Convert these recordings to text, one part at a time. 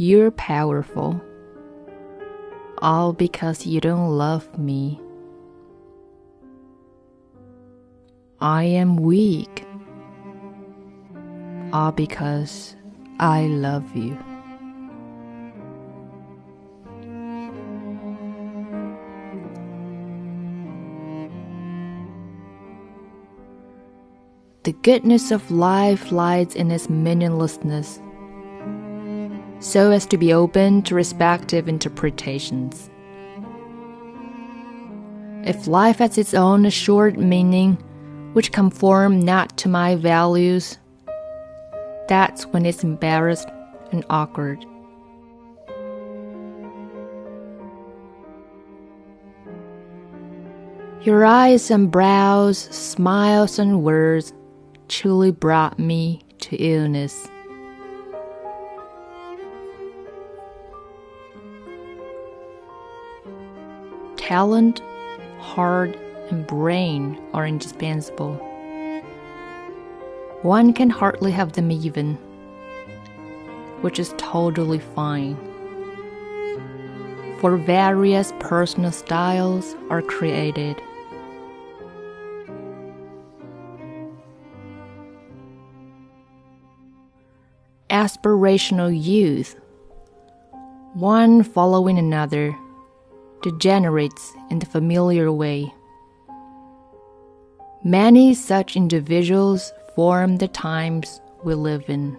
You're powerful. All because you don't love me. I am weak. All because I love you. The goodness of life lies in its meaninglessness, so as to be open to respective interpretations. If life has its own assured meaning, which conform not to my values, that's when it's embarrassed and awkward. Your eyes and brows, smiles and words truly brought me to illness. Talent, heart, and brain are indispensable. One can hardly have them even, which is totally fine. For various personal styles are created. aspirational youth, one following another, degenerates in the familiar way. Many such individuals form the times we live in.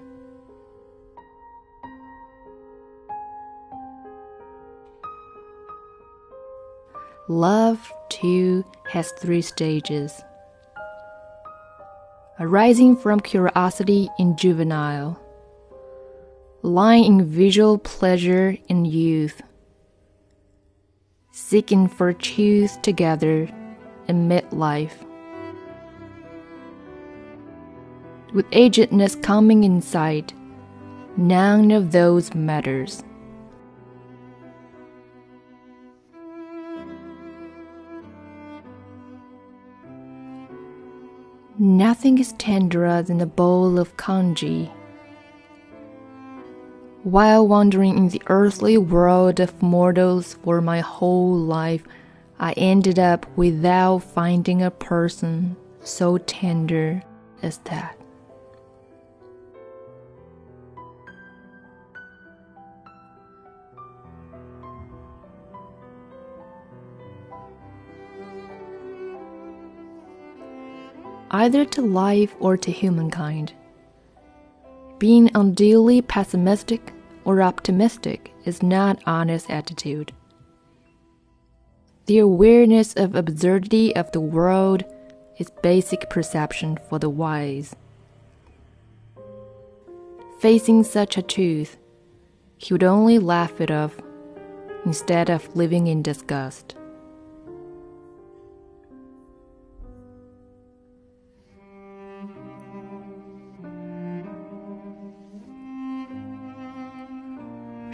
Love, too, has three stages arising from curiosity in juvenile lying in visual pleasure in youth, seeking for truth together in midlife. With agedness coming in sight, none of those matters. Nothing is tenderer than a bowl of congee while wandering in the earthly world of mortals for my whole life, I ended up without finding a person so tender as that. Either to life or to humankind. Being unduly pessimistic or optimistic is not honest attitude. The awareness of absurdity of the world is basic perception for the wise. Facing such a truth, he would only laugh it off instead of living in disgust.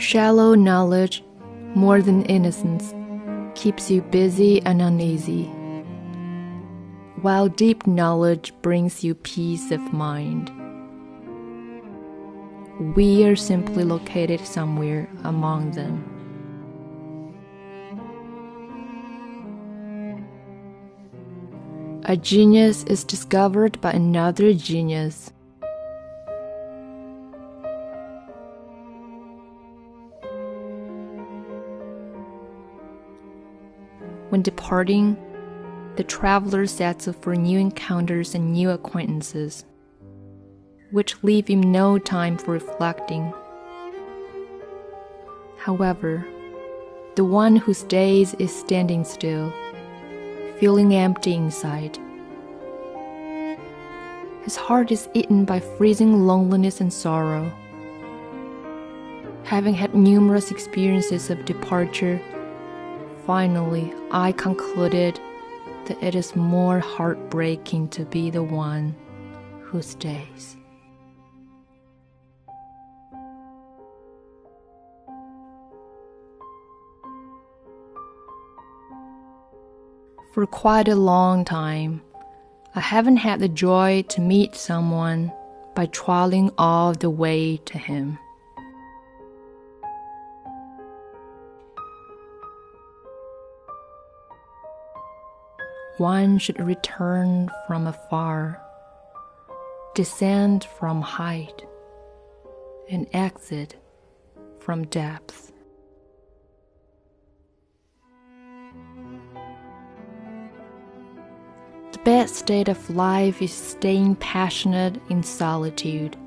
Shallow knowledge, more than innocence, keeps you busy and uneasy, while deep knowledge brings you peace of mind. We are simply located somewhere among them. A genius is discovered by another genius. When departing, the traveler sets off for new encounters and new acquaintances, which leave him no time for reflecting. However, the one who stays is standing still, feeling empty inside. His heart is eaten by freezing loneliness and sorrow. Having had numerous experiences of departure, Finally, I concluded that it is more heartbreaking to be the one who stays. For quite a long time, I haven't had the joy to meet someone by traveling all the way to him. One should return from afar, descend from height, and exit from depth. The best state of life is staying passionate in solitude